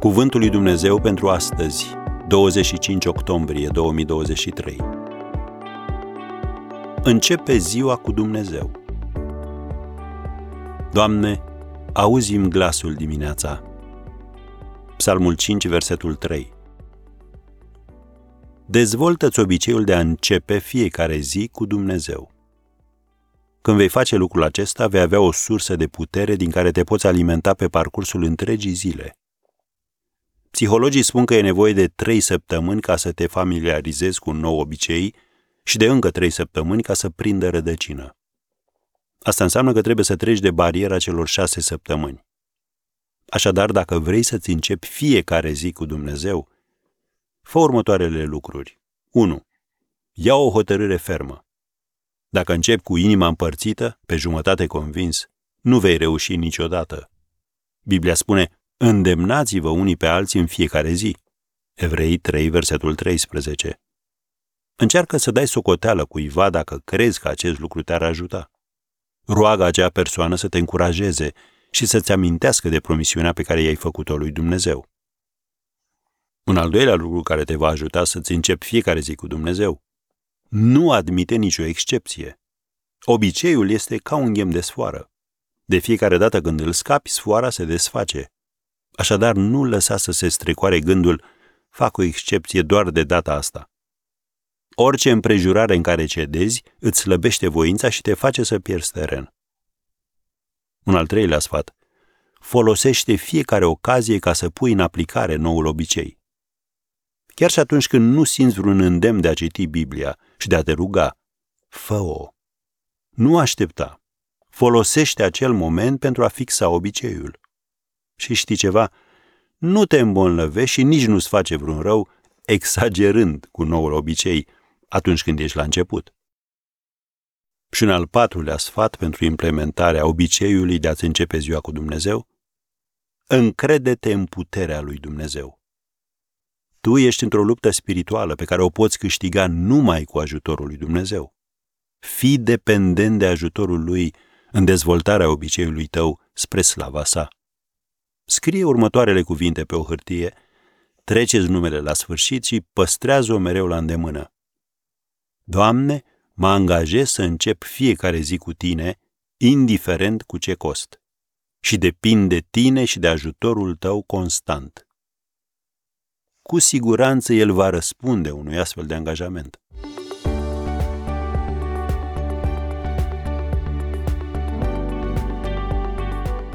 Cuvântul lui Dumnezeu pentru astăzi, 25 octombrie 2023. Începe ziua cu Dumnezeu. Doamne, auzim glasul dimineața. Psalmul 5, versetul 3. Dezvoltă-ți obiceiul de a începe fiecare zi cu Dumnezeu. Când vei face lucrul acesta, vei avea o sursă de putere din care te poți alimenta pe parcursul întregii zile. Psihologii spun că e nevoie de trei săptămâni ca să te familiarizezi cu un nou obicei și de încă trei săptămâni ca să prindă rădăcină. Asta înseamnă că trebuie să treci de bariera celor șase săptămâni. Așadar, dacă vrei să-ți începi fiecare zi cu Dumnezeu, fă următoarele lucruri. 1. Ia o hotărâre fermă. Dacă începi cu inima împărțită, pe jumătate convins, nu vei reuși niciodată. Biblia spune, Îndemnați-vă unii pe alții în fiecare zi. Evrei 3, versetul 13. Încearcă să dai socoteală cuiva dacă crezi că acest lucru te-ar ajuta. Roagă acea persoană să te încurajeze și să-ți amintească de promisiunea pe care i-ai făcut-o lui Dumnezeu. Un al doilea lucru care te va ajuta să-ți începi fiecare zi cu Dumnezeu. Nu admite nicio excepție. Obiceiul este ca un ghem de sfoară. De fiecare dată când îl scapi, sfoara se desface. Așadar, nu lăsa să se strecoare gândul, fac o excepție doar de data asta. Orice împrejurare în care cedezi îți slăbește voința și te face să pierzi teren. Un al treilea sfat. Folosește fiecare ocazie ca să pui în aplicare noul obicei. Chiar și atunci când nu simți vreun îndemn de a citi Biblia și de a te ruga, fă-o. Nu aștepta. Folosește acel moment pentru a fixa obiceiul. Și știi ceva? Nu te îmbolnăvești și nici nu-ți face vreun rău exagerând cu noul obicei atunci când ești la început. Și un al patrulea sfat pentru implementarea obiceiului de a-ți începe ziua cu Dumnezeu? Încrede-te în puterea lui Dumnezeu. Tu ești într-o luptă spirituală pe care o poți câștiga numai cu ajutorul lui Dumnezeu. Fii dependent de ajutorul lui în dezvoltarea obiceiului tău spre slava sa. Scrie următoarele cuvinte pe o hârtie, treceți numele la sfârșit și păstrează-o mereu la îndemână. Doamne, mă angajez să încep fiecare zi cu tine, indiferent cu ce cost. Și depind de tine și de ajutorul tău constant. Cu siguranță el va răspunde unui astfel de angajament.